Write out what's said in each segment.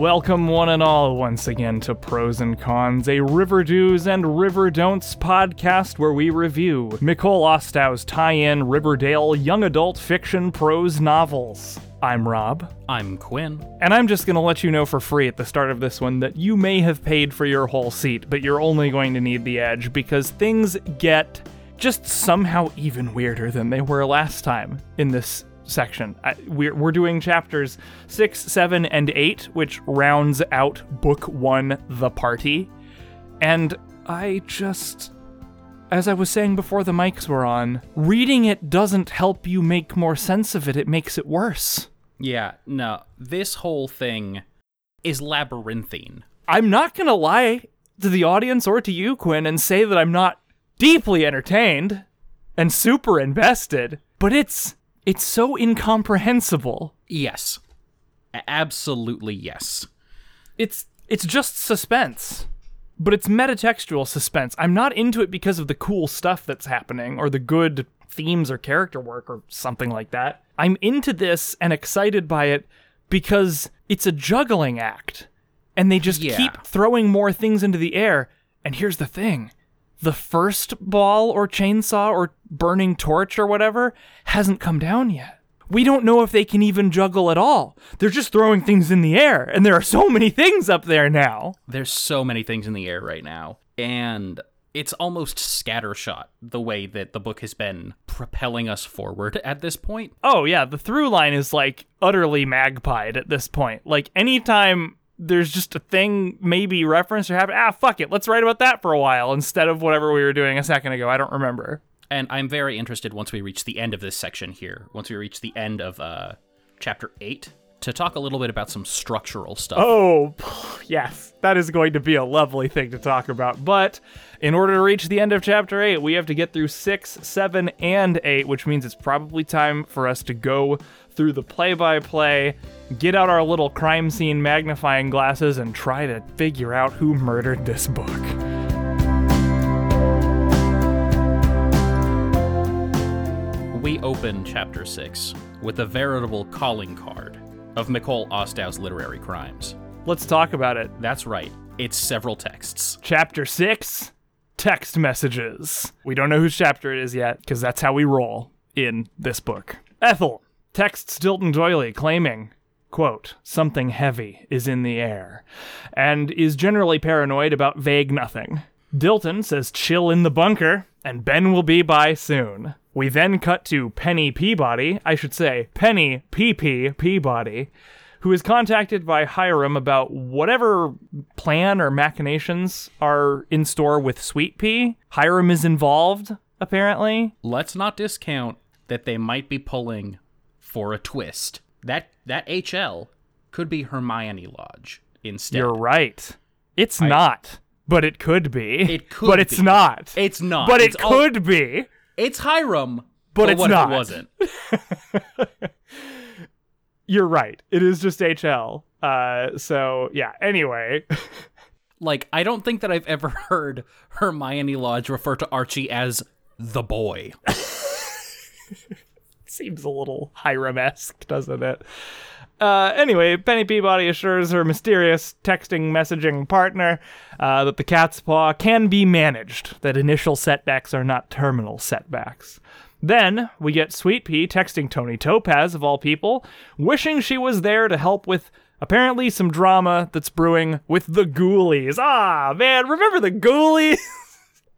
Welcome, one and all, once again to Pros and Cons, a River Do's and River Don'ts podcast where we review Micol Ostow's tie in Riverdale young adult fiction prose novels. I'm Rob, I'm Quinn. and I'm just going to let you know for free at the start of this one that you may have paid for your whole seat, but you're only going to need the edge because things get just somehow even weirder than they were last time in this section. I, we're, we're doing chapters 6, 7, and 8, which rounds out book 1, The Party. And I just. As I was saying before the mics were on, reading it doesn't help you make more sense of it, it makes it worse. Yeah, no, this whole thing is labyrinthine. I'm not gonna lie to the audience or to you, Quinn, and say that I'm not deeply entertained and super invested, but it's it's so incomprehensible. Yes. Absolutely yes. It's it's just suspense. But it's metatextual suspense. I'm not into it because of the cool stuff that's happening or the good themes or character work or something like that. I'm into this and excited by it because it's a juggling act. And they just Yeah. keep throwing more things into the air. And here's the thing the first ball or chainsaw or burning torch or whatever hasn't come down yet. We don't know if they can even juggle at all. They're just throwing things in the air, and there are so many things up there now. There's so many things in the air right now, and it's almost scattershot the way that the book has been propelling us forward at this point. Oh, yeah, the through line is like utterly magpied at this point. Like, anytime there's just a thing maybe referenced or happen, ah, fuck it, let's write about that for a while instead of whatever we were doing a second ago. I don't remember. And I'm very interested once we reach the end of this section here, once we reach the end of uh, chapter 8, to talk a little bit about some structural stuff. Oh, yes, that is going to be a lovely thing to talk about. But in order to reach the end of chapter 8, we have to get through 6, 7, and 8, which means it's probably time for us to go through the play by play, get out our little crime scene magnifying glasses, and try to figure out who murdered this book. We open chapter 6 with a veritable calling card of Micol Ostow's literary crimes. Let's talk about it. That's right, it's several texts. Chapter 6 Text Messages. We don't know whose chapter it is yet, because that's how we roll in this book. Ethel texts Dilton Doiley claiming, quote, something heavy is in the air, and is generally paranoid about vague nothing. Dilton says chill in the bunker, and Ben will be by soon. We then cut to Penny Peabody, I should say Penny PP Peabody, who is contacted by Hiram about whatever plan or machinations are in store with Sweet Pea. Hiram is involved, apparently. Let's not discount that they might be pulling for a twist. That that HL could be Hermione Lodge instead. You're right. It's not, but it could be. It could but it's be. not. It's not. But It's it all- could be. It's Hiram, But it's what not. it wasn't? You're right. It is just HL. Uh, so yeah. Anyway, Like, I don't think that I've ever heard Hermione Lodge refer to Archie as the boy. Seems a little Hiram-esque, doesn't it? Uh, anyway, Penny Peabody assures her mysterious texting messaging partner uh, that the cat's paw can be managed, that initial setbacks are not terminal setbacks. Then we get Sweet Pea texting Tony Topaz, of all people, wishing she was there to help with apparently some drama that's brewing with the Ghoulies. Ah, man, remember the Ghoulies?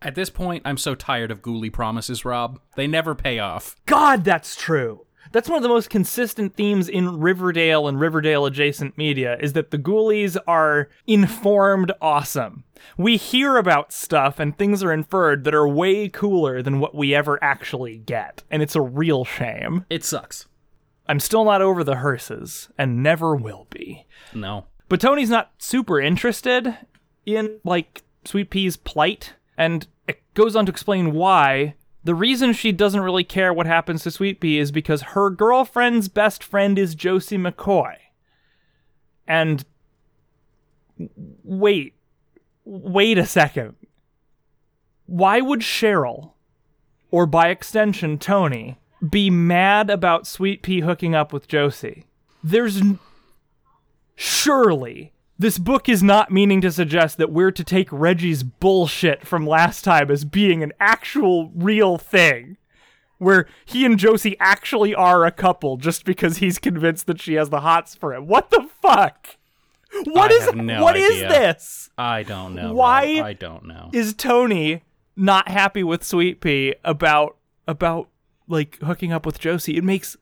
At this point, I'm so tired of ghouly promises, Rob. They never pay off. God, that's true. That's one of the most consistent themes in Riverdale and Riverdale adjacent media is that the ghoulies are informed awesome. We hear about stuff and things are inferred that are way cooler than what we ever actually get, and it's a real shame. It sucks. I'm still not over the hearses, and never will be. No. But Tony's not super interested in, like, Sweet Pea's plight, and goes on to explain why. The reason she doesn't really care what happens to Sweet Pea is because her girlfriend's best friend is Josie McCoy. And wait, wait a second. Why would Cheryl, or by extension Tony, be mad about Sweet Pea hooking up with Josie? There's n- surely this book is not meaning to suggest that we're to take Reggie's bullshit from last time as being an actual real thing. Where he and Josie actually are a couple just because he's convinced that she has the hots for him. What the fuck? What I is no what is this? I don't know. Why Rob. I don't know. Is Tony not happy with Sweet Pea about about like hooking up with Josie? It makes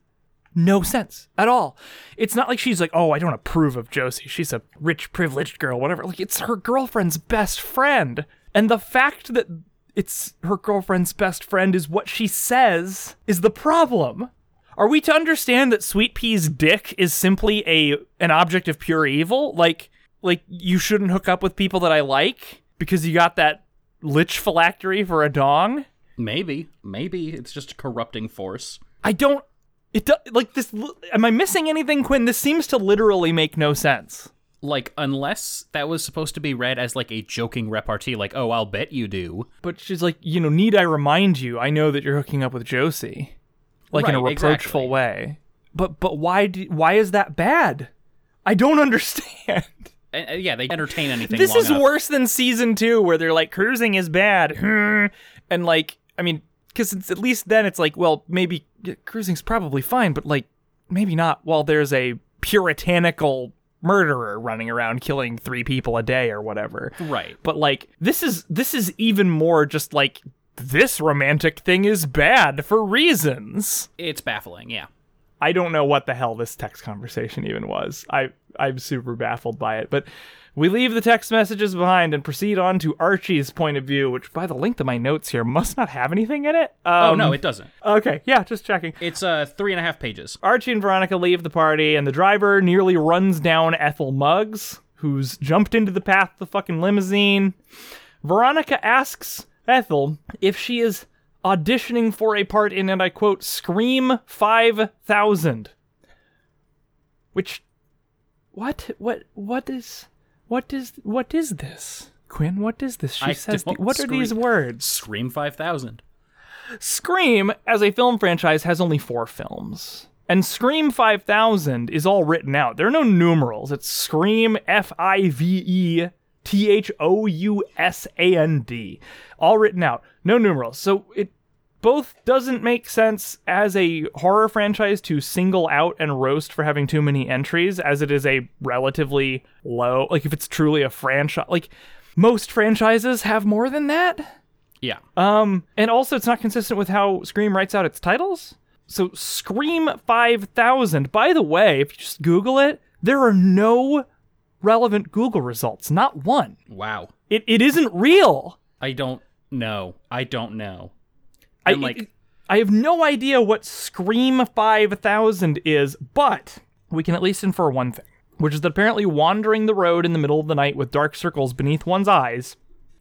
no sense at all. It's not like she's like, "Oh, I don't approve of Josie. She's a rich privileged girl, whatever." Like it's her girlfriend's best friend. And the fact that it's her girlfriend's best friend is what she says is the problem. Are we to understand that Sweet Pea's dick is simply a an object of pure evil? Like like you shouldn't hook up with people that I like because you got that lich phylactery for a dong? Maybe, maybe it's just a corrupting force. I don't it do, like this am I missing anything Quinn? This seems to literally make no sense. Like, unless that was supposed to be read as like a joking repartee, like, "Oh, I'll bet you do." But she's like, you know, need I remind you? I know that you're hooking up with Josie, like in a reproachful exactly. way. But but why do, why is that bad? I don't understand. And, uh, yeah, they entertain anything. this is enough. worse than season two, where they're like cruising is bad, and like I mean, because at least then it's like, well, maybe cruising's probably fine, but like maybe not. While there's a puritanical murderer running around killing three people a day or whatever. Right. But like this is this is even more just like this romantic thing is bad for reasons. It's baffling. Yeah. I don't know what the hell this text conversation even was. I I'm super baffled by it. But we leave the text messages behind and proceed on to Archie's point of view, which by the length of my notes here must not have anything in it. Oh Um, no, it doesn't. Okay, yeah, just checking. It's uh three and a half pages. Archie and Veronica leave the party, and the driver nearly runs down Ethel Muggs, who's jumped into the path of the fucking limousine. Veronica asks Ethel if she is auditioning for a part in, and I quote, Scream 5000. Which, what, what, what is, what is, what is this? Quinn, what is this? She I says, don't what are these words? Scream five thousand. Scream, as a film franchise, has only four films. And Scream 5000 is all written out. There are no numerals. It's Scream F I V E T H O U S A N D. All written out. No numerals. So it both doesn't make sense as a horror franchise to single out and roast for having too many entries, as it is a relatively low, like if it's truly a franchise, like most franchises have more than that. Yeah. Um, and also it's not consistent with how Scream writes out its titles. So Scream 5000, by the way, if you just Google it, there are no relevant Google results, not one. wow. It, it isn't real. I don't know. I don't know. I And, like- I have no idea what Scream 5000 is, but we can at least infer one thing, which is that apparently wandering the road in the middle of the night with dark circles beneath one's eyes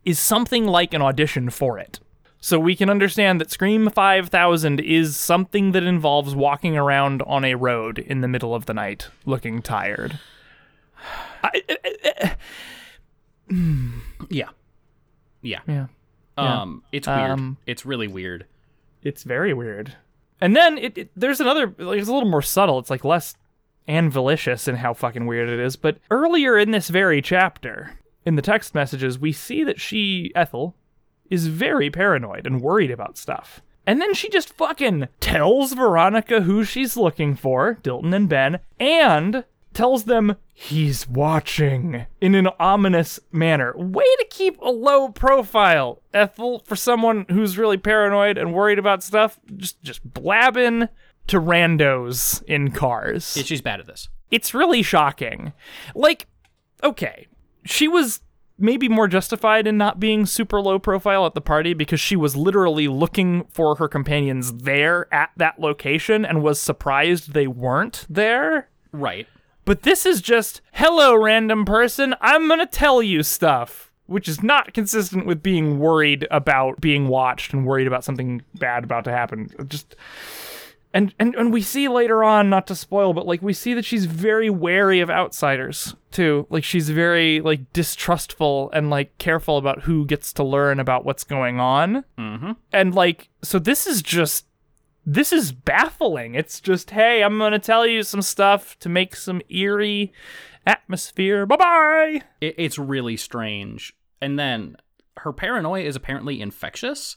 is something like an audition for it. So we can understand that Scream 5000 is something that involves walking around on a road in the middle of the night looking tired. I, eh, eh, eh, hmm. Yeah. Yeah. yeah. Um, it's weird. Um, it's really weird. it's very weird. And then it, it there's another like, it's a little more subtle. It's like less anvilicious in how fucking weird it is. But earlier in this very chapter, in the text messages, we see that she, Ethel, is very paranoid and worried about stuff. And then she just fucking tells Veronica who she's looking for, Dilton and Ben, and tells them he's watching in an ominous manner. Way to keep a low profile, Ethel, for someone who's really paranoid and worried about stuff. Just just blabbing to randos in cars Yeah, she's bad at this. it's really shocking. Like, okay, she was maybe more justified in not being super low profile at the party because she was literally looking for her companions there at that location and was surprised they weren't there. Right. But this is just, hello, random person, I'm gonna tell you stuff. Which is not consistent with being worried about being watched and worried about something bad about to happen. Just and, and and we see later on, not to spoil, but like we see that she's very wary of outsiders too. Like she's very like distrustful and like careful about who gets to learn about what's going on. Mm-hmm. And like, so this is just, this is baffling. It's just, hey, I'm going to tell you some stuff to make some eerie atmosphere. Bye bye. It, it's really strange. And then her paranoia is apparently infectious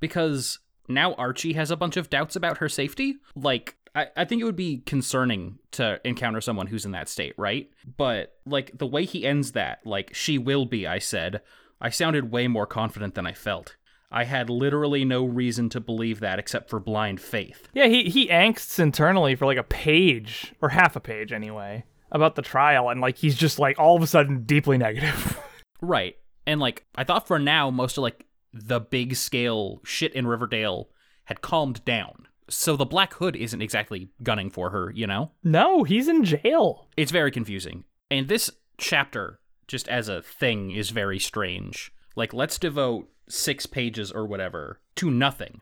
because now Archie has a bunch of doubts about her safety. Like, I, I think it would be concerning to encounter someone who's in that state, right? But, like, the way he ends that, like, she will be, I said, I sounded way more confident than I felt. I had literally no reason to believe that except for blind faith. Yeah, he he angsts internally for like a page or half a page anyway about the trial, and like he's just like all of a sudden deeply negative. Right. And like I thought for now most of like the big scale shit in Riverdale had calmed down. So the Black Hood isn't exactly gunning for her, you know? no, he's in jail. It's very confusing. And this chapter just as a thing is very strange. Like let's devote 6 pages or whatever to nothing.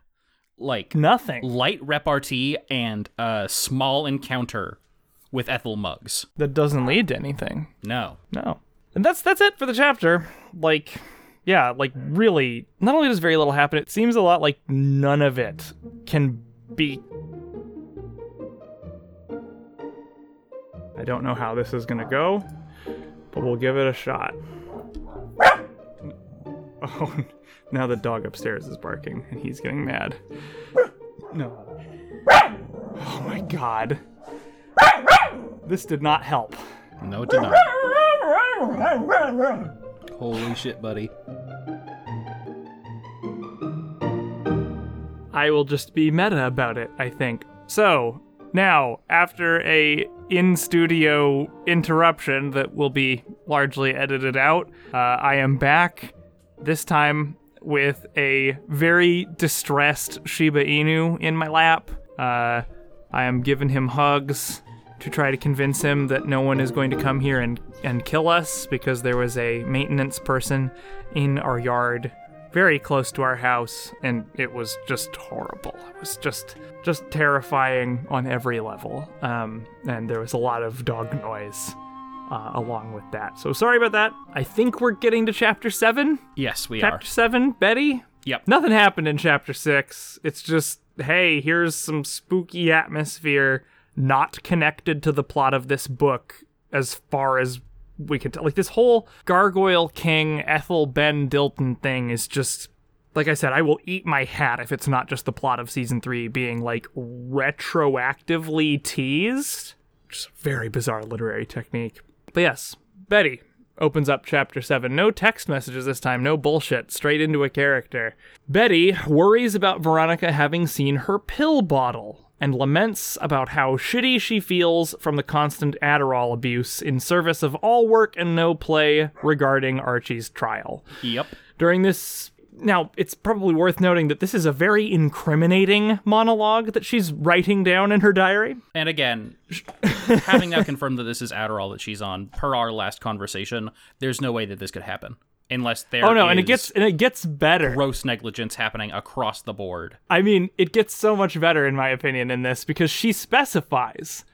Like Nothing. light repartee and a small encounter with Ethel Muggs. That doesn't lead to anything. No. No. And that's that's it for the chapter. Like yeah, like really not only does very little happen, it seems a lot like none of it can be I don't know how this is going to go, but we'll give it a shot. Oh, now the dog upstairs is barking and he's getting mad. No. Oh my god. This did not help. No it did not. Holy shit, buddy. I will just be meta about it, I think. So, now, after a in studio interruption that will be largely edited out, uh, I am back, this time with a very distressed Shiba Inu in my lap. Uh, I am giving him hugs to try to convince him that no one is going to come here and, and kill us because there was a maintenance person in our yard very close to our house and it was just horrible. It was just just terrifying on every level. Um, and there was a lot of dog noise uh, along with that. So sorry about that. I think we're getting to chapter 7 Yes, we are. chapter 7 betty? Yep. nothing happened in chapter 6 it's just hey here's some spooky atmosphere not connected to the plot of this book as far as we can tell. Like this whole gargoyle king ethel ben dilton thing is just like i said i will eat my hat if it's not just the plot of season 3 being like retroactively teased. Just a very bizarre literary technique but yes betty opens up chapter 7 no text messages this time no bullshit straight into a character betty worries about veronica having seen her pill bottle and laments about how shitty she feels from the constant Adderall abuse in service of all work and no play regarding Archie's trial. Yep. During this now, it's probably worth noting that this is a very incriminating monologue that she's writing down in her diary. And again, having now confirmed that this is Adderall that she's on, per our last conversation, there's no way that this could happen unless there Oh no, and it gets and it gets better. gross negligence happening across the board. I mean, it gets so much better in my opinion in this because she specifies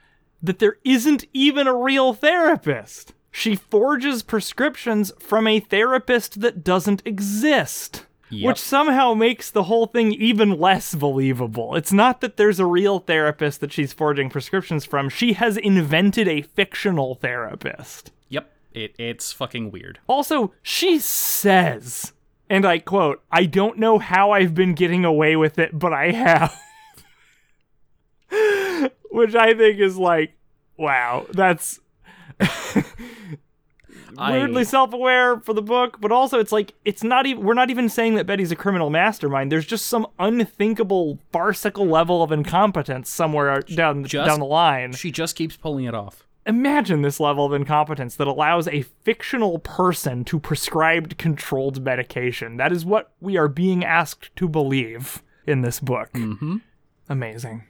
that there isn't even a real therapist. She forges prescriptions from a therapist that doesn't exist. Yep. Which somehow makes the whole thing even less believable. It's not that there's a real therapist that she's forging prescriptions from. She has invented a fictional therapist. Yep. It it's fucking weird. Also, she says, and I quote, I don't know how I've been getting away with it, but I have. Which I think is like, wow, that's weirdly I, self-aware for the book, but also it's like it's not even we're not even saying that Betty's a criminal mastermind. There's just some unthinkable farcical level of incompetence somewhere down Just- down the line. she just keeps pulling it off. Imagine this level of incompetence that allows a fictional person to prescribe controlled medication. That is what we are being asked to believe in this book. Mm-hmm. Amazing.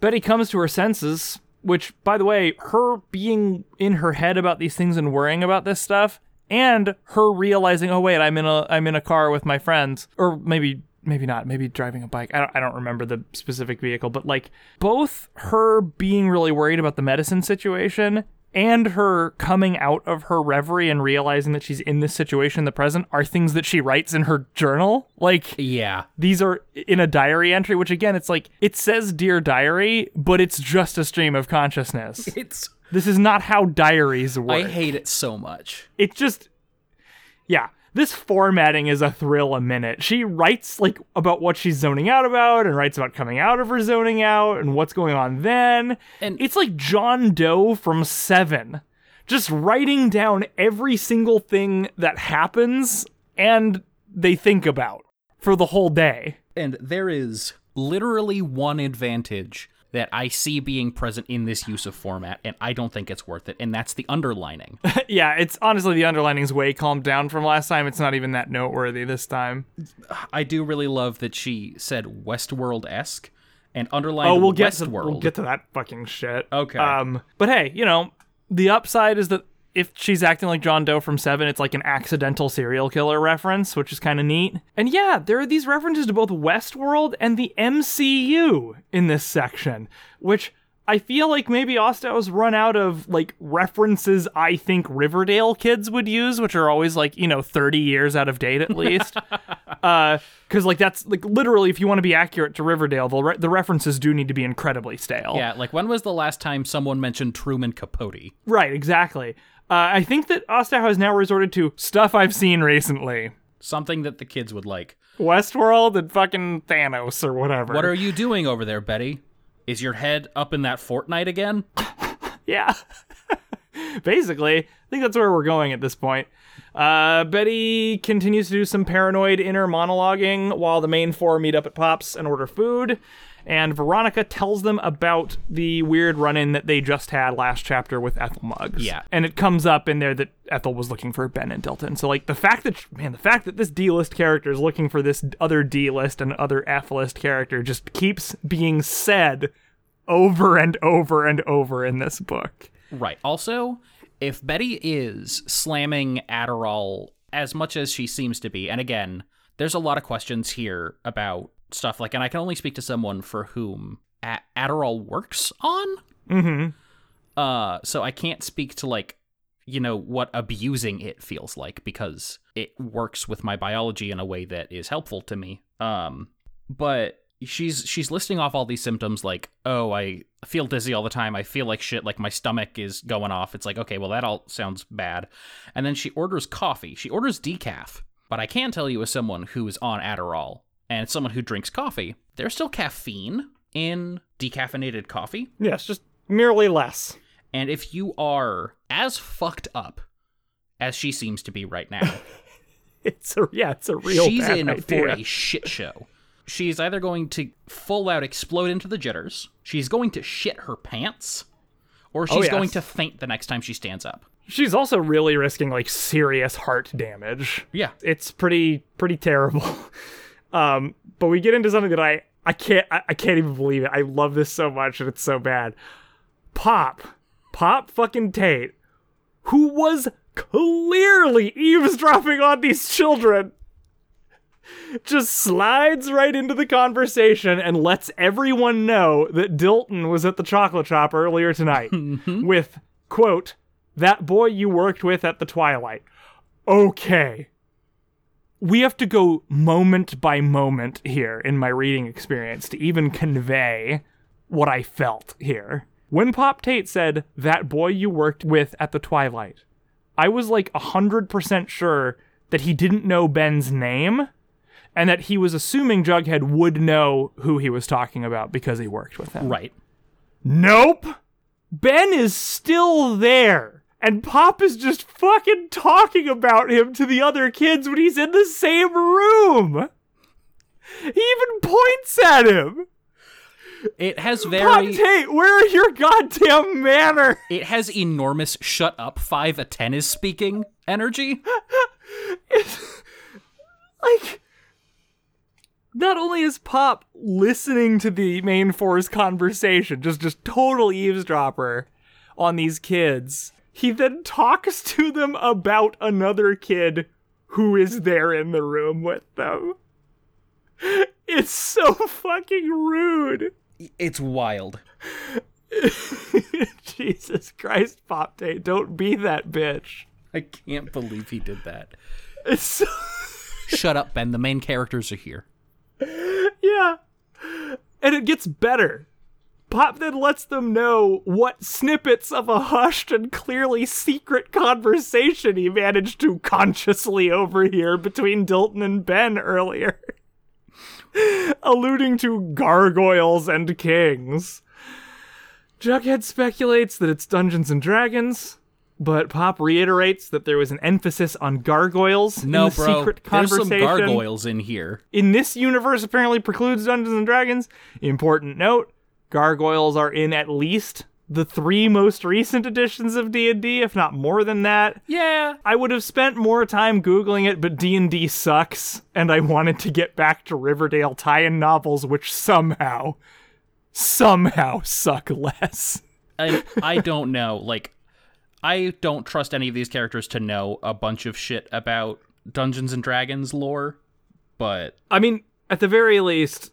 Betty comes to her senses, which, by the way, her being in her head about these things and worrying about this stuff, and her realizing, oh wait, I'm in a I'm in a car with my friends, or maybe maybe not, maybe driving a bike. I don't I don't remember the specific vehicle, but like both her being really worried about the medicine situation and her coming out of her reverie and realizing that she's in this situation in the present are things that she writes in her journal. Like Yeah. these are in a diary entry, which again, it's like it says "Dear Diary," but it's just a stream of consciousness. It's This is not how diaries work. I hate it so much. it just yeah this formatting is a thrill a minute. She writes like about what she's zoning out about and writes about coming out of her zoning out and what's going on then. And- it's like john doe from seven just writing down every single thing that happens and they think about for the whole day. And there is literally one advantage that I see being present in this use of format, and I don't think it's worth it, and that's the underlining. yeah it's honestly the underlining's way calmed down from last time it's not even that noteworthy this time I do really love that she said Westworld esque and underlined Oh, we'll get to we'll get to that fucking shit. Okay. Um, but hey, you know, the upside is that if she's acting like John Doe from Seven, it's like an accidental serial killer reference, which is kind of neat. And yeah, there are these references to both Westworld and the MCU in this section, which I feel like maybe Ostow's run out of like references I think Riverdale kids would use, which are always like, you know, 30 years out of date at least. uh, cause like that's like literally if you want to be accurate to Riverdale, the, re- the references do need to be incredibly stale. yeah, like when was the last time someone mentioned Truman Capote? Right, exactly. Uh, I think that Ostow has now resorted to stuff I've seen recently. Something that the kids would like. Westworld and fucking Thanos or whatever. What are you doing over there, Betty? Is your head up in that Fortnite again? Yeah. Basically, I think that's where we're going at this point. Uh, Betty continues to do some paranoid inner monologuing while the main four meet up at Pop's and order food. And Veronica tells them about the weird run in that they just had last chapter with Ethel Muggs. Yeah. And it comes up in there that Ethel was looking for Ben and Dilton. So, like, the fact that, man, the fact that this D list character is looking for this other D list and other F list character just keeps being said over and over and over in this book. Right. Also, if Betty is slamming Adderall as much as she seems to be, and again, there's a lot of questions here about stuff like, and I can only speak to someone for whom A- Adderall works on. Mm-hmm. Uh, so I can't speak to like, you know, what abusing it feels like because it works with my biology in a way that is helpful to me. Um, but she's she's listing off all these symptoms like, oh, I feel dizzy all the time. I feel like shit. Like my stomach is going off. It's like, okay, well that all sounds bad. And then she orders coffee. She orders decaf. But I can tell you, as someone who is on Adderall and someone who drinks coffee, there's still caffeine in decaffeinated coffee. Yes, just merely less. And if you are as fucked up as she seems to be right now, It's a yeah, it's a real she's in idea. for a shit show. She's either going to full out explode into the jitters, she's going to shit her pants, or oh, she's Oh, yes. going to faint the next time she stands up. She's also really risking like serious heart damage. Yeah. It's pretty pretty terrible. Um, but we get into something that I I can't I, I can't even believe it. I love this so much and it's so bad. Pop, Pop fucking Tate, who was clearly eavesdropping on these children, just slides right into the conversation and lets everyone know that Dilton was at the chocolate shop earlier tonight with, quote, that boy you worked with at the Twilight. Okay. We have to go moment by moment here in my reading experience to even convey what I felt here. When Pop Tate said, that boy you worked with at the Twilight, I was like 100% sure that he didn't know Ben's name and that he was assuming Jughead would know who he was talking about because he worked with him. Right. Nope. Ben is still there. And Pop is just fucking talking about him to the other kids when he's in the same room. He even points at him. It has Pop very Tate, where are your goddamn manner? it has enormous shut up five a ten is speaking energy. It's like not only is Pop listening to the main force conversation, just just total eavesdropper on these kids, he then talks to them about another kid who is there in the room with them. It's so fucking rude. It's wild. Jesus Christ, Pop Tate, don't be that bitch. I can't believe he did that. It's so Shut up, Ben. The main characters are here. Yeah. And it gets better. Pop then lets them know what snippets of a hushed and clearly secret conversation he managed to consciously overhear between Dilton and Ben earlier, alluding to gargoyles and kings. Jughead speculates that it's Dungeons and Dragons, but Pop reiterates that there was an emphasis on gargoyles No, in the bro. secret There's some conversation gargoyles in here. in this universe apparently precludes Dungeons and Dragons. Important note: gargoyles are in at least the three most recent editions of D&D, if not more than that. Yeah. I would have spent more time googling it, but D&D sucks, and I wanted to get back to Riverdale tie-in novels, which somehow, somehow suck less. I I don't know. Like, I don't trust any of these characters to know a bunch of shit about Dungeons and Dragons lore, but I mean, at the very least,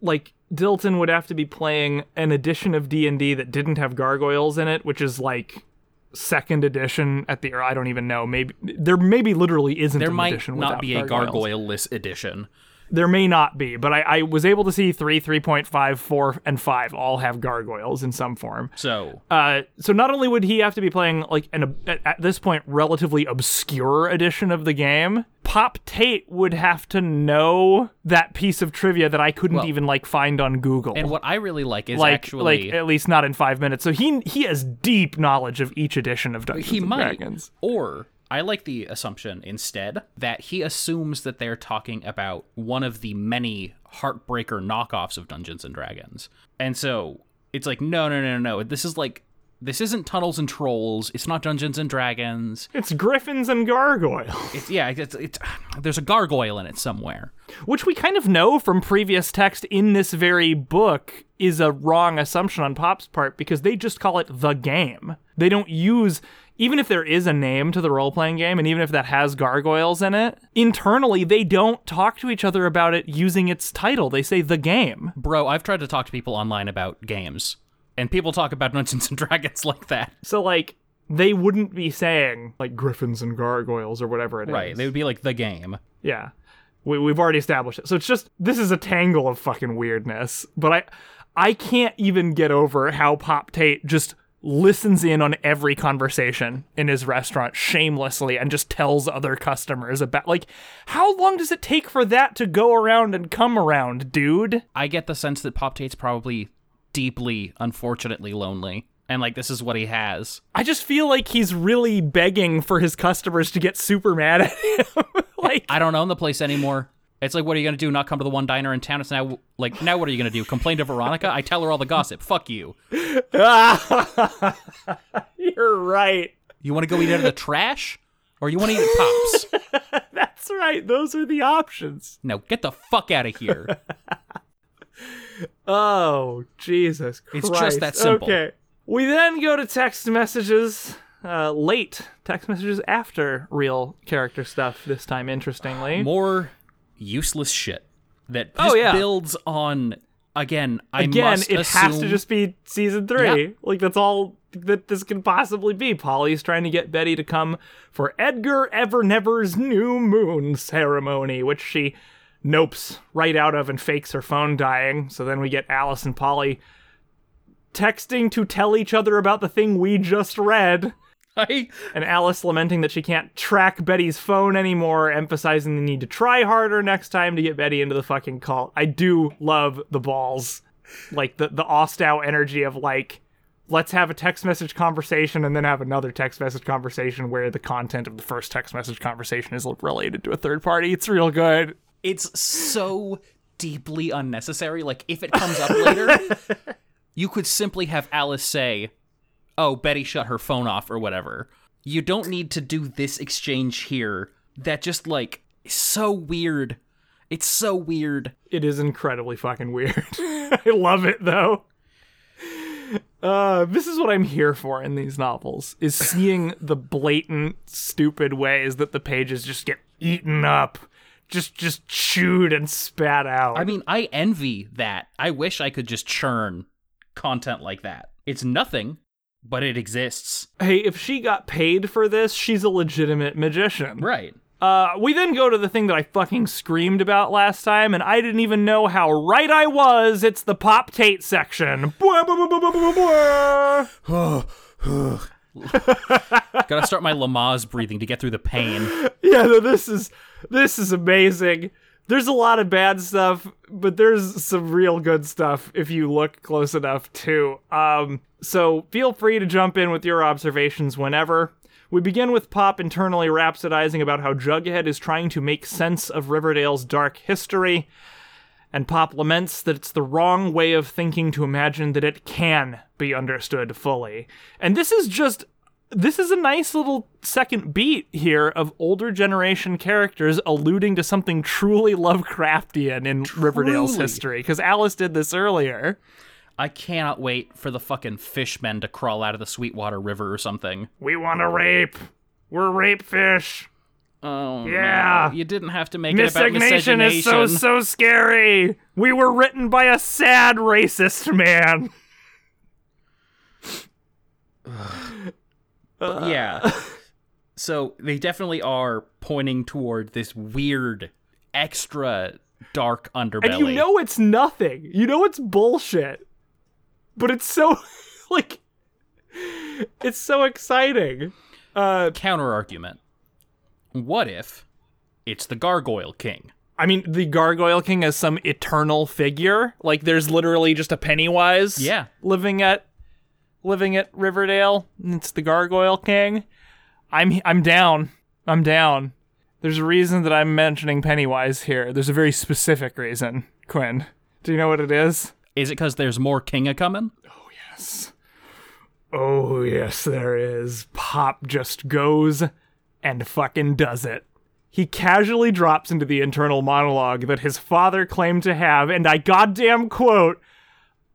like Dilton would have to be playing an edition of D and D that didn't have gargoyles in it, which is like second edition at the. Or I don't even know. Maybe there maybe literally isn't. there an might edition not be a gargoyle-less edition. There may not be, but I, I was able to see three, three point five, four, and five all have gargoyles in some form. So Uh, so not only would he have to be playing like an at this point relatively obscure edition of the game, Pop Tate would have to know that piece of trivia that I couldn't Well, even like find on Google. And what I really like is like, actually like at least not in five minutes. So he he has deep knowledge of each edition of Dungeons he and might. Dragons. Or I like the assumption instead that he assumes that they're talking about one of the many heartbreaker knockoffs of Dungeons and Dragons. And so it's like, no, no, no, no, no. This is like this isn't Tunnels and Trolls. It's not Dungeons and Dragons. It's griffins and gargoyles, It's yeah, it's, it's there's a gargoyle in it somewhere. which we kind of know from previous text in this very book is a wrong assumption on Pop's part because they just call it the game. They don't use even if there is a name to the role playing game, and even if that has gargoyles in it, internally they don't talk to each other about it using its title. They say the game. Bro, I've tried to talk to people online about games, and people talk about Dungeons and Dragons like that. So, like, they wouldn't be saying, like, griffins and gargoyles or whatever it is. Right. They would be like the game. Yeah. We, we've already established it. So it's just, this is a tangle of fucking weirdness. But I, I can't even get over how Pop Tate just listens in on every conversation in his restaurant shamelessly and just tells other customers about, like, how long does it take for that to go around and come around, dude? I get the sense that Pop Tate's probably deeply, unfortunately lonely. And like this is what he has. I just feel like he's really begging for his customers to get super mad at him. like, I don't own the place anymore. It's like, what are you gonna do? Not come to the one diner in town? It's now like, now what are you gonna do? Complain to Veronica? I tell her all the gossip. Fuck you. you're right. You want to go eat out of the trash, or you want to eat at Pops? That's right. Those are the options. Now get the fuck out of here. Oh, Jesus Christ. It's just that simple. Okay. We then go to text messages. Uh, late text messages after real character stuff this time, interestingly. More useless shit that Oh, yeah. builds on. Again, I Again, it has to just be season three. Yeah. Like, that's all that this can possibly be. Polly's trying to get Betty to come for Edgar Evernever's new moon ceremony, which she nopes right out of and fakes her phone dying. So then we get Alice and Polly texting to tell each other about the thing we just read. And Alice lamenting that she can't track Betty's phone anymore, emphasizing the need to try harder next time to get Betty into the fucking cult. I do love the balls. Like the, the Ostow energy of like, let's have a text message conversation and then have another text message conversation where the content of the first text message conversation is related to a third party. It's real good. It's so deeply unnecessary. Like if it comes up later, you could simply have Alice say, "Oh, Betty shut her phone off" or whatever. You don't need to do this exchange here. That just like is so weird. It's so weird. It is incredibly fucking weird. I love it though. Uh, this is what I'm here for in these novels: is seeing the blatant, stupid ways that the pages just get eaten up, just just chewed and spat out. I mean, I envy that. I wish I could just churn content like that. It's nothing, but it exists. hey, if she got paid for this, she's a legitimate magician. Right. Uh, we then go to the thing that I fucking screamed about last time, and I didn't even know how right I was. It's the Pop Tate section. Gotta start my Lamaze breathing to get through the pain. yeah, no, this is this is amazing. There's a lot of bad stuff, but there's some real good stuff if you look close enough too. Um, so feel free to jump in with your observations whenever. We begin with Pop internally rhapsodizing about how Jughead is trying to make sense of Riverdale's dark history, and Pop laments that it's the wrong way of thinking to imagine that it can be understood fully. And this is just this is a nice little second beat here of older generation characters alluding to something truly Lovecraftian in Riverdale's history because Alice did this earlier. I cannot wait for the fucking fishmen to crawl out of the Sweetwater River or something. We want to rape. We're rape fish. Oh, Yeah. no. You didn't have to make it about Miscegenation is so so scary. We were written by a sad racist man. yeah. So they definitely are pointing toward this weird, extra dark underbelly. And you know it's nothing. You know it's bullshit. But it's so like it's so exciting. Uh counter argument. What if it's the Gargoyle King? I mean the Gargoyle King as some eternal figure. Like there's literally just a Pennywise Yeah. living at living at Riverdale. and It's the Gargoyle King. I'm I'm down. I'm down. There's a reason that I'm mentioning Pennywise here. There's a very specific reason, Quinn. Do you know what it is? Is it because there's more King a coming? Oh yes. Oh, yes, there is. Pop just goes and fucking does it. He casually drops into the internal monologue that his father claimed to have, and I goddamn quote,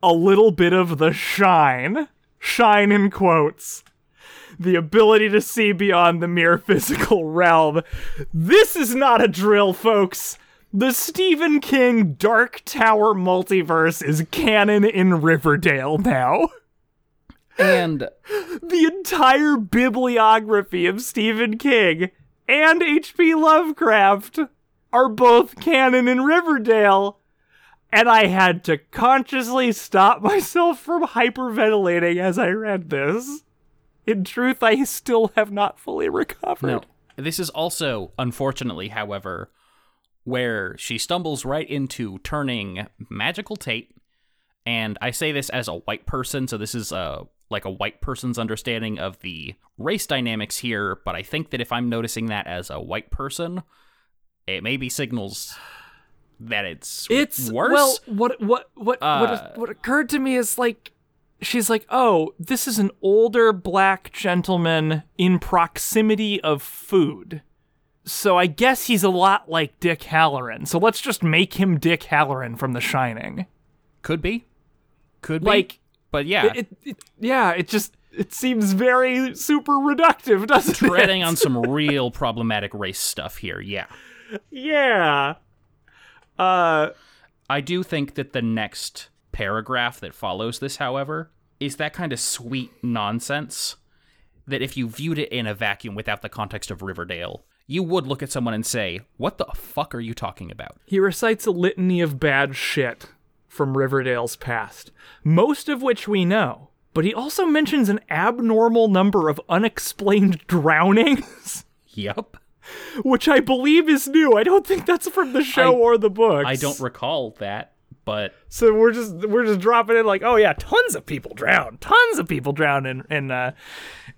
a little bit of the shine. Shine in quotes. The ability to see beyond the mere physical realm. This is not a drill, folks. The Stephen King Dark Tower multiverse is canon in Riverdale now And the entire bibliography of Stephen King and H.P. Lovecraft are both canon in Riverdale. And I had to consciously stop myself from hyperventilating as I read this. In truth, I still have not fully recovered. no, this is also, unfortunately, however, where she stumbles right into turning magical Tate. And I say this as a white person, so this is uh, like a white person's understanding of the race dynamics here. But I think that if I'm noticing that as a white person, it maybe signals that it's It's worse. Well, what what what Uh, what what occurred to me is like she's like, "Oh, this is an older black gentleman in proximity of food." So I guess he's a lot like Dick Hallorann. So let's just make him Dick Hallorann from The Shining. Could be. Could be. Like but yeah, it, it yeah, it just it seems very super reductive, doesn't treading it? on some real problematic race stuff here. Yeah. yeah. Uh I do think that the next paragraph that follows this, however, is that kind of sweet nonsense that if you viewed it in a vacuum without the context of Riverdale, you would look at someone and say, What the fuck are you talking about? He recites a litany of bad shit from Riverdale's past, most of which we know. But he also mentions an abnormal number of unexplained drownings, Yup. Which I believe is new. I don't think that's from the show I- or the books. I don't recall that, but So we're just we're just dropping in like, oh yeah, tons of people drown, tons of people drown in in uh,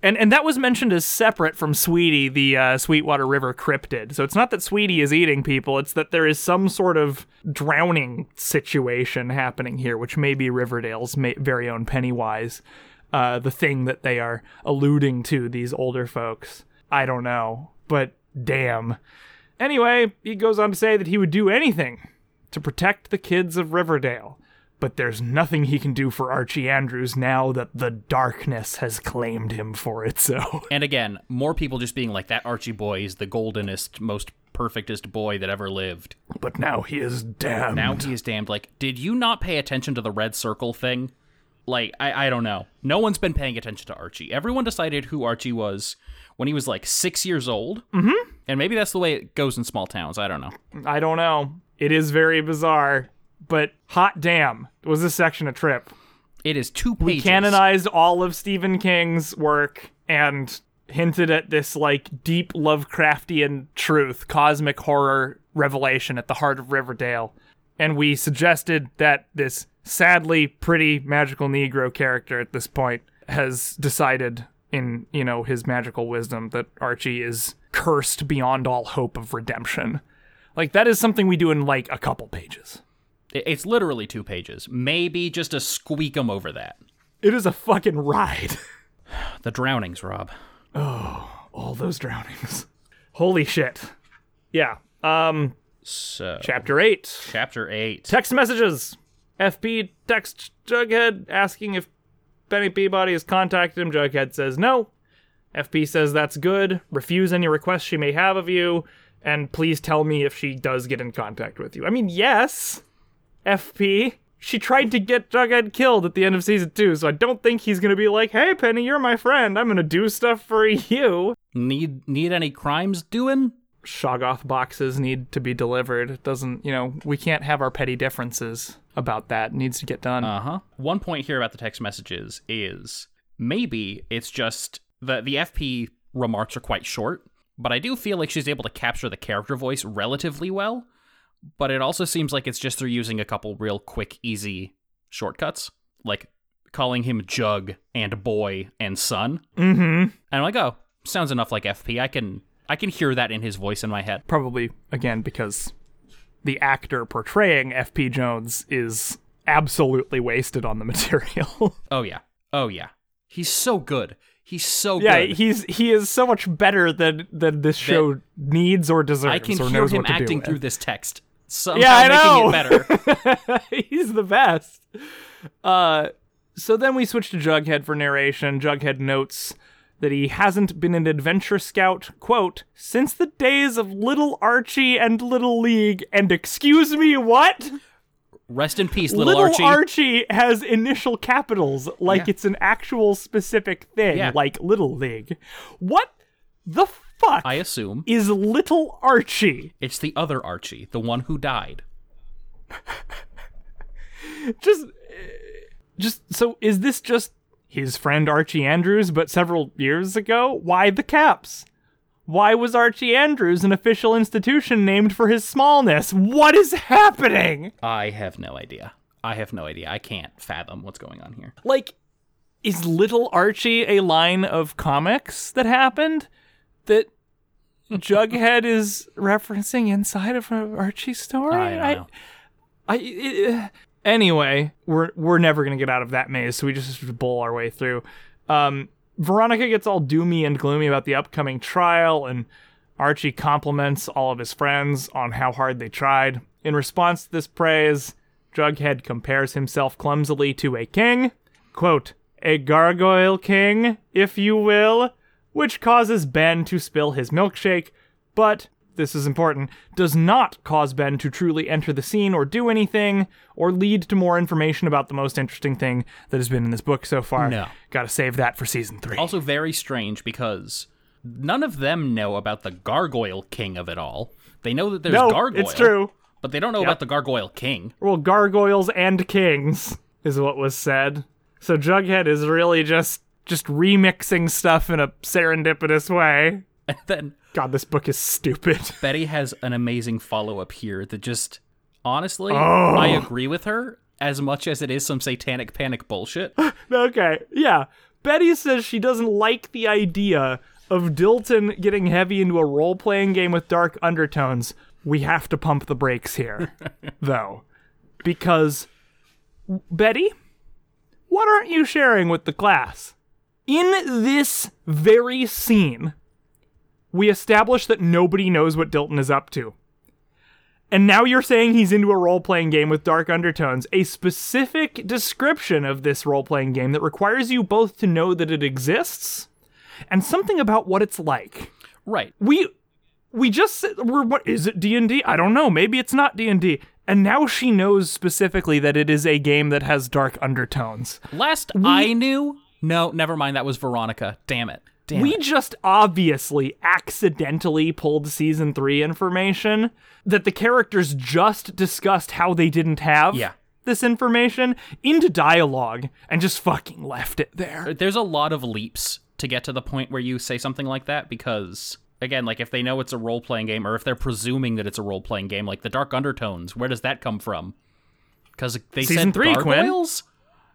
and and that was mentioned as separate from Sweetie, the uh, Sweetwater River cryptid. So it's not that Sweetie is eating people; it's that there is some sort of drowning situation happening here, which may be Riverdale's ma- very own Pennywise, uh, the thing that they are alluding to. These older folks, I don't know, but damn. Anyway, he goes on to say that he would do anything to protect the kids of Riverdale. But there's nothing he can do for Archie Andrews now that the darkness has claimed him for its own. and again, more people just being like that Archie boy is the goldenest, most perfectest boy that ever lived. But now he is damned. Now he is damned. Like, did you not pay attention to the red circle thing? Like, I, I don't know. No one's been paying attention to Archie. Everyone decided who Archie was when he was like six years old. Mm-hmm. And maybe that's the way it goes in small towns. I don't know. I don't know. It is very bizarre, but hot damn, was this section a trip? It is two pages. We canonized all of Stephen King's work and hinted at this like deep Lovecraftian truth, cosmic horror revelation at the heart of Riverdale. And we suggested that this sadly pretty magical Negro character at this point has decided in, you know, his magical wisdom that Archie is cursed beyond all hope of redemption. Like that is something we do in like a couple pages. It's literally two pages. Maybe just a squeak 'em over that. It is a fucking ride. The drownings, Rob. Oh, all those drownings. Holy shit. Yeah. Um So, chapter 8. chapter 8. Text messages. FP text Jughead asking if Penny Peabody has contacted him. Jughead says no. FP says that's good. Refuse any requests she may have of you. And please tell me if she does get in contact with you. I mean, yes. FP. She tried to get Jughead killed at the end of season two, so I don't think he's gonna be like, hey, Penny, you're my friend. I'm gonna do stuff for you. Need need any crimes doing? Shoggoth boxes need to be delivered. It doesn't, you know, we can't have our petty differences about that. It needs to get done. Uh huh. One point here about the text messages is maybe it's just the the FP remarks are quite short, but I do feel like she's able to capture the character voice relatively well. But it also seems like it's just they're using a couple real quick, easy shortcuts, like calling him Jug and Boy and Son. mm-hmm. And I'm like, oh, sounds enough like FP. I can I can hear that in his voice in my head. Probably, again, because the actor portraying F.P. Jones is absolutely wasted on the material. Oh yeah. Oh yeah. He's so good. He's so yeah, good. he's he is so much better than than this show needs or deserves I can or hear knows him what to do acting through this text. Somehow Yeah, I making know. it better. He's the best. Uh, so then we switch to Jughead for narration. Jughead notes that he hasn't been an adventure scout, quote, since the days of Little Archie and Little League. And excuse me, what? Rest in peace, little, Archie. Little Archie has initial capitals like Yeah. it's an actual specific thing, Yeah. like Little League. What the fuck I assume is Little Archie? it's the other Archie, the one who died. just just so is this just his friend Archie Andrews but several years ago? Why the caps? Why was Archie Andrews an official institution named for his smallness? What is happening? I have no idea. I have no idea. I can't fathom what's going on here. Like is Little Archie a line of comics that happened that Jughead is referencing inside of an Archie story? I don't know. I it, anyway, we're we're never gonna get out of that maze, so we just bowl our way through. Um, Veronica gets all doomy and gloomy about the upcoming trial, and Archie compliments all of his friends on how hard they tried. In response to this praise, Jughead compares himself clumsily to a king, quote, a gargoyle king, if you will, which causes Ben to spill his milkshake, but this is important, does not cause Ben to truly enter the scene or do anything, or lead to more information about the most interesting thing that has been in this book so far. No. Gotta save that for season three. Also, very strange because none of them know about the Gargoyle King of it all. They know that there's no, Gargoyle. it's true. But they don't know about the Gargoyle King. Well, gargoyles and kings is what was said. So Jughead is really just just remixing stuff in a serendipitous way. And then God, this book is stupid. Betty has an amazing follow up here that just honestly, Oh. I agree with her as much as it is some satanic panic bullshit. okay, yeah. Betty says she doesn't like the idea of Dilton getting heavy into a role playing game with dark undertones. We have to pump the brakes here, though. Because, Betty, what aren't you sharing with the class? In this very scene, we establish that nobody knows what Dilton is up to. And now you're saying he's into a role playing game with dark undertones, a specific description of this role playing game that requires you both to know that it exists and something about what it's like. right. We we just we're what is it D&D? I don't know. Maybe it's not D&D. And now she knows specifically that it is a game that has dark undertones. Last I knew, no, never mind. That was Veronica. Damn it. Damn We it. just obviously accidentally pulled season three information that the characters just discussed how they didn't have Yeah. this information into dialogue and just fucking left it there. There's a lot of leaps to get to the point where you say something like that because again, like if they know it's a role playing game or if they're presuming that it's a role playing game, like the dark undertones, where does that come from? Because they Season said three, Quinn.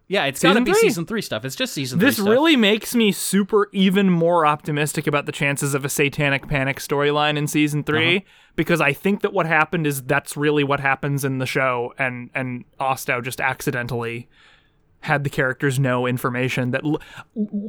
Yeah, it's got to be three. season three stuff. It's just season This three stuff. really makes me super even more optimistic about the chances of a satanic panic storyline in season 3 Uh-huh. because I think that what happened is that's really what happens in the show and and Ostow just accidentally had the characters know information that l-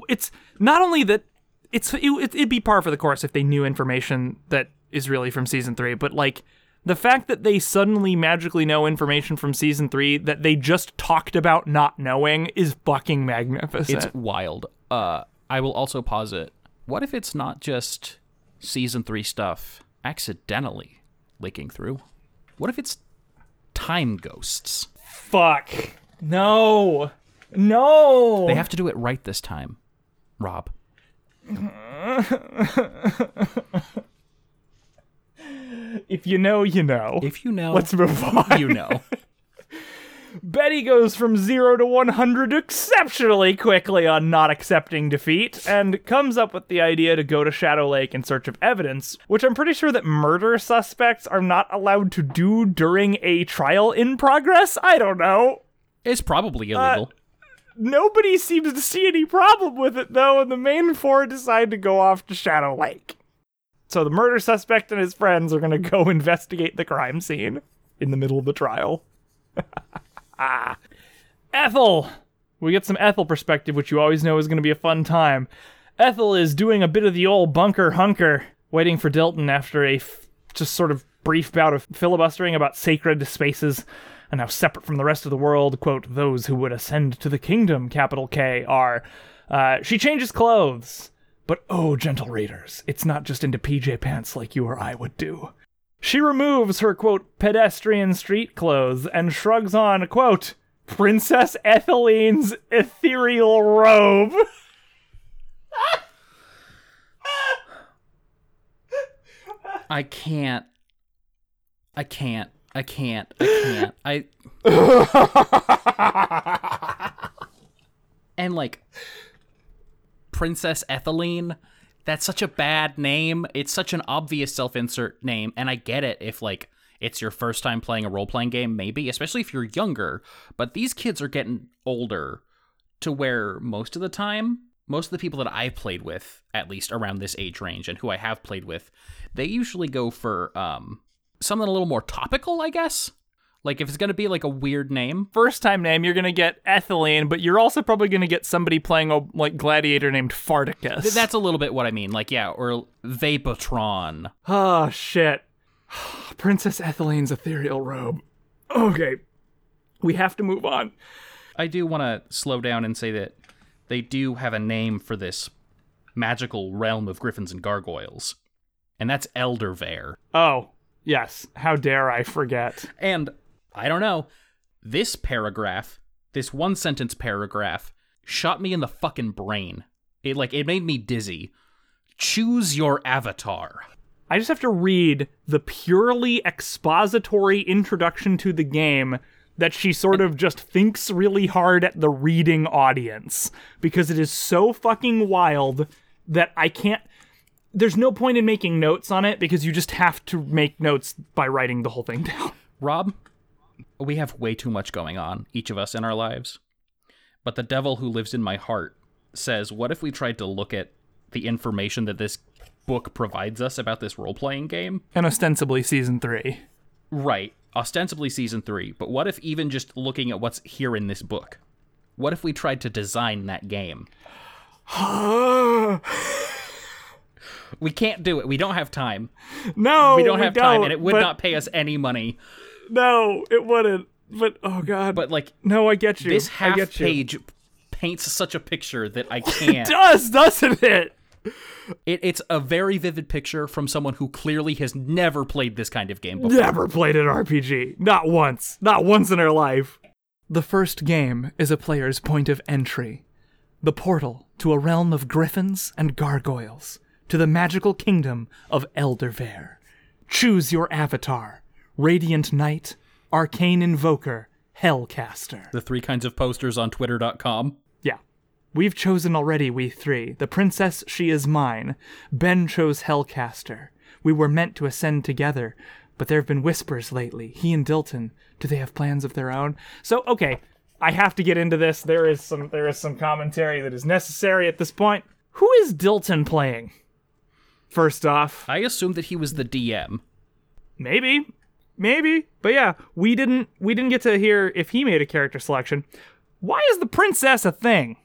it's not only that it's it, it'd be par for the course if they knew information that is really from season 3 but like the fact that they suddenly magically know information from season 3 that they just talked about not knowing is fucking magnificent. It's wild. Uh, I will also posit. What if it's not just season three stuff accidentally leaking through? What if it's time ghosts? Fuck. No. No. They have to do it right this time, Rob. if you know, you know. If you know, Let's move on. you know. Betty goes from 0 to 100 exceptionally quickly on not accepting defeat and comes up with the idea to go to Shadow Lake in search of evidence, which I'm pretty sure that murder suspects are not allowed to do during a trial in progress. I don't know. It's probably uh, illegal. Nobody seems to see any problem with it, though, and the main four decide to go off to Shadow Lake. So the murder suspect and his friends are going to go investigate the crime scene in the middle of the trial. Ethel! We get some Ethel perspective, which you always know is going to be a fun time. Ethel is doing a bit of the old bunker hunker, waiting for Dilton after a f- just sort of brief bout of filibustering about sacred spaces and how separate from the rest of the world, quote, those who would ascend to the kingdom, capital K, are. Uh, she changes clothes. But oh, gentle readers, it's not just into PJ pants like you or I would do. She removes her, quote, pedestrian street clothes and shrugs on, quote, Princess Etheline's ethereal robe. I can't. I can't. I can't. I can't. I. and like, Princess Etheline. That's such a bad name. It's such an obvious self-insert name, and I get it if like it's your first time playing a role-playing game, maybe, especially if you're younger. But these kids are getting older to where most of the time, most of the people that I've played with, at least around this age range, and who I have played with, they usually go for um something a little more topical, I guess. Like if it's gonna be like a weird name, First time name, you're gonna get Etheline, but you're also probably gonna get somebody playing a like gladiator named Farticus. th- that's a little bit what I mean. Like yeah, or Vapotron. Oh shit. Princess Etheline's ethereal robe. Okay. We have to move on. I do want to slow down and say that they do have a name for this magical realm of griffins and gargoyles, and that's Eldervale. Oh, yes. How dare I forget? And I don't know, this paragraph, this one sentence paragraph, shot me in the fucking brain. It like it made me dizzy. Choose your avatar. I just have to read the purely expository introduction to the game that she sort of just thinks really hard at the reading audience because it is so fucking wild that I can't. There's no point in making notes on it because you just have to make notes by writing the whole thing down. Rob, we have way too much going on, each of us in our lives. But the devil who lives in my heart says, what if we tried to look at the information that this book provides us about this role playing game? And ostensibly season three. Right, ostensibly season three, but what if even just looking at what's here in this book? What if we tried to design that game? We can't do it. We don't have time. no, We don't have time, don't, and it would but- not pay us any money. No, it wouldn't. But oh god. But like no, I get you. this I half get you. page paints such a picture that I can't. does, doesn't it? It, it's a very vivid picture from someone who clearly has never played this kind of game before. Never played an RPG. Not once. Not once in her life. The first game is a player's point of entry. The portal to a realm of griffins and gargoyles, to the magical kingdom of Eldervale. Choose your avatar Radiant Knight, Arcane Invoker, Hellcaster. The three kinds of posters on Twitter.com. Yeah. We've chosen already, we three. The princess, she is mine. Ben chose Hellcaster. We were meant to ascend together, but there have been whispers lately. He and Dilton, do they have plans of their own? So, okay, I have to get into this. There is some there is some commentary that is necessary at this point. Who is Dilton playing? First off, I assumed that he was the DM. maybe maybe but yeah we didn't we didn't get to hear if he made a character selection. Why is the princess a thing?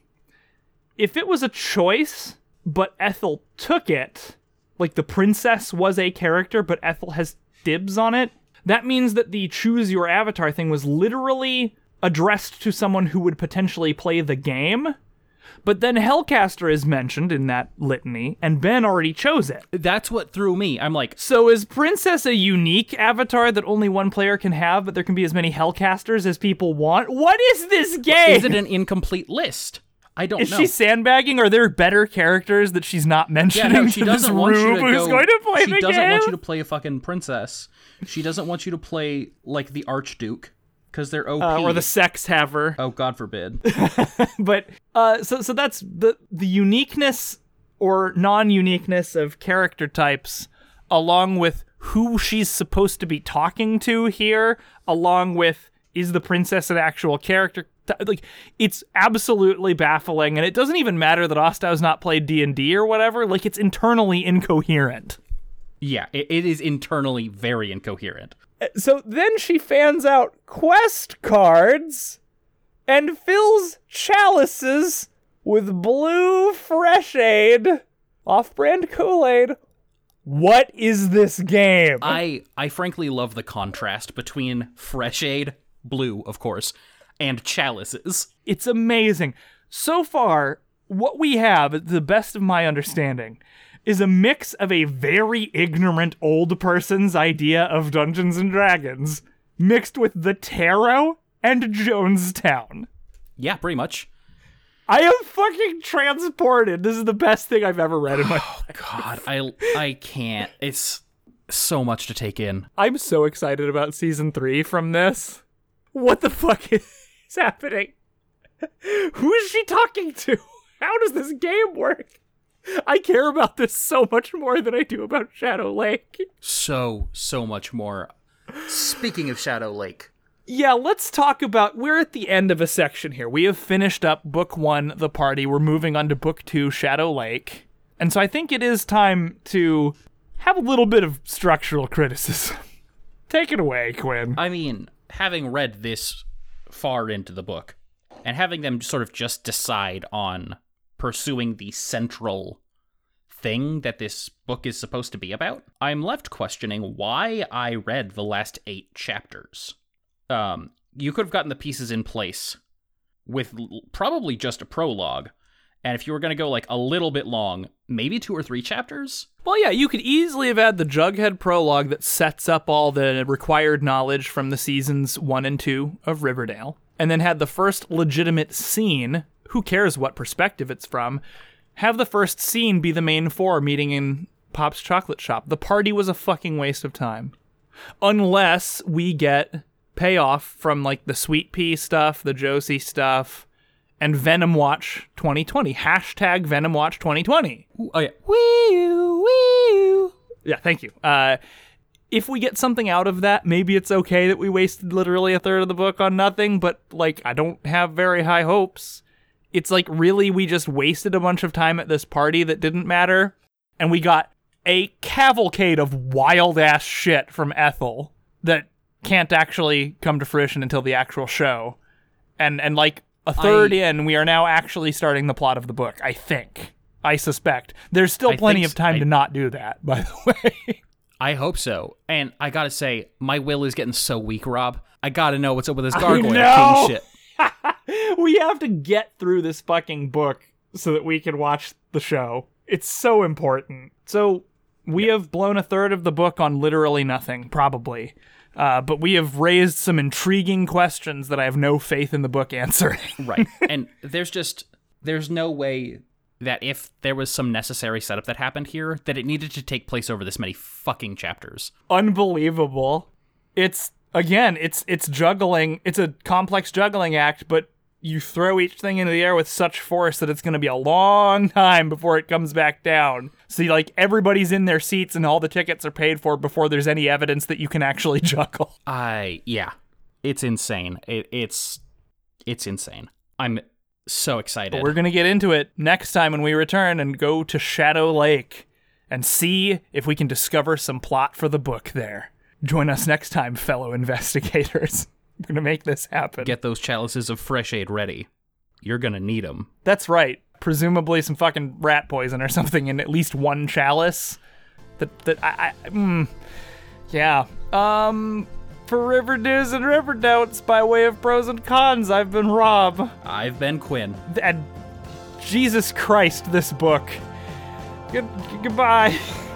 If it was a choice but ethel took it like the princess was a character but ethel has dibs on it that means that the choose your avatar thing was literally addressed to someone who would potentially play the game but then Hellcaster is mentioned in that litany, and Ben already chose it. That's what threw me. I'm like, So is Princess a unique avatar that only one player can have, but there can be as many Hellcasters as people want? What is this game? is it an incomplete list? I don't Is know. she sandbagging? Are there better characters that she's not yeah, mentioning no, she to this doesn't want you rube to who's go. going to play she the doesn't game? want you to play a fucking princess. She doesn't want you to play like the Archduke because they're OP. Uh, or the sex haver. oh, God forbid. but uh, so so that's the the uniqueness or non-uniqueness of character types, along with who she's supposed to be talking to here, along with is the princess an actual character? Like it's absolutely baffling, and it doesn't even matter that Ostow's not played D and D or whatever. Like it's internally incoherent. yeah, it, it is internally very incoherent. So then she fans out quest cards and fills chalices with blue fresh aid, off brand Kool Aid. What is this game? I I frankly love the contrast between fresh aid, blue, of course, and chalices. it's amazing. So far, what we have, at the best of my understanding, is a mix of a very ignorant old person's idea of Dungeons and Dragons mixed with the Tarot and Jonestown. Yeah, pretty much. I am fucking transported. This is the best thing I've ever read in my oh, life. God, I I can't. It's so much to take in. I'm so excited about season 3 from this. What the fuck is happening? Who is she talking to? How does this game work? I care about this so much more than I do about Shadow Lake. So so much more. Speaking of Shadow Lake, Yeah, let's talk about. We're at the end of a section here. We have finished up book one, The Party. We're moving on to book two, Shadow Lake. And so I think it is time to have a little bit of structural criticism. Take it away, Quinn. I mean, having read this far into the book and having them sort of just decide on pursuing the central thing that this book is supposed to be about, I'm left questioning why I read the last 8 chapters. Um, you could have gotten the pieces in place with l- probably just a prologue. And if you were going to go like a little bit long, maybe two or three chapters, Well, yeah, you could easily have had the Jughead prologue that sets up all the required knowledge from the seasons one and two of Riverdale, and then had the first legitimate scene. Who cares what perspective it's from? Have the first scene be the main four meeting in Pop's chocolate shop. The party was a fucking waste of time. Unless we get payoff from like the Sweet Pea stuff, the Josie stuff, and Venom Watch 2020. Hashtag Venom Watch 2020. Ooh, oh yeah, Wee wee. Yeah, thank you. Uh, if we get something out of that, maybe it's okay that we wasted literally a third of the book on nothing, but like, I don't have very high hopes. It's like, really, we just wasted a bunch of time at this party that didn't matter, and we got a cavalcade of wild ass shit from Ethel that can't actually come to fruition until the actual show. And, and like, a third I- in, we are now actually starting the plot of the book, I think. I suspect. There's still I plenty of time I- to not do that, by the way. I hope so. And I gotta say, my will is getting so weak, Rob. I gotta know what's up with this gargoyle king shit. we have to get through this fucking book so that we can watch the show. It's so important. So we have blown a third of the book on literally nothing, probably. Uh, but we have raised some intriguing questions that I have no faith in the book answering. right. And there's just there's no way that if there was some necessary setup that happened here, that it needed to take place over this many fucking chapters. Unbelievable. It's again, it's it's juggling. It's a complex juggling act, but you throw each thing into the air with such force that it's going to be a long time before it comes back down. So, like, everybody's in their seats and all the tickets are paid for before there's any evidence that you can actually juggle. I yeah, it's insane. It, it's it's insane. I'm so excited. But we're going to get into it next time when we return and go to Shadow Lake and see if we can discover some plot for the book there. Join us next time, fellow investigators. I'm going to make this happen. Get those chalices of fresh aid ready. You're going to need them. That's right. Presumably some fucking rat poison or something in at least one chalice. That that I, I mm, yeah. Um for River News and River Notes by way of pros and cons, I've been Rob. I've been Quinn. And Jesus Christ, this book. Good goodbye.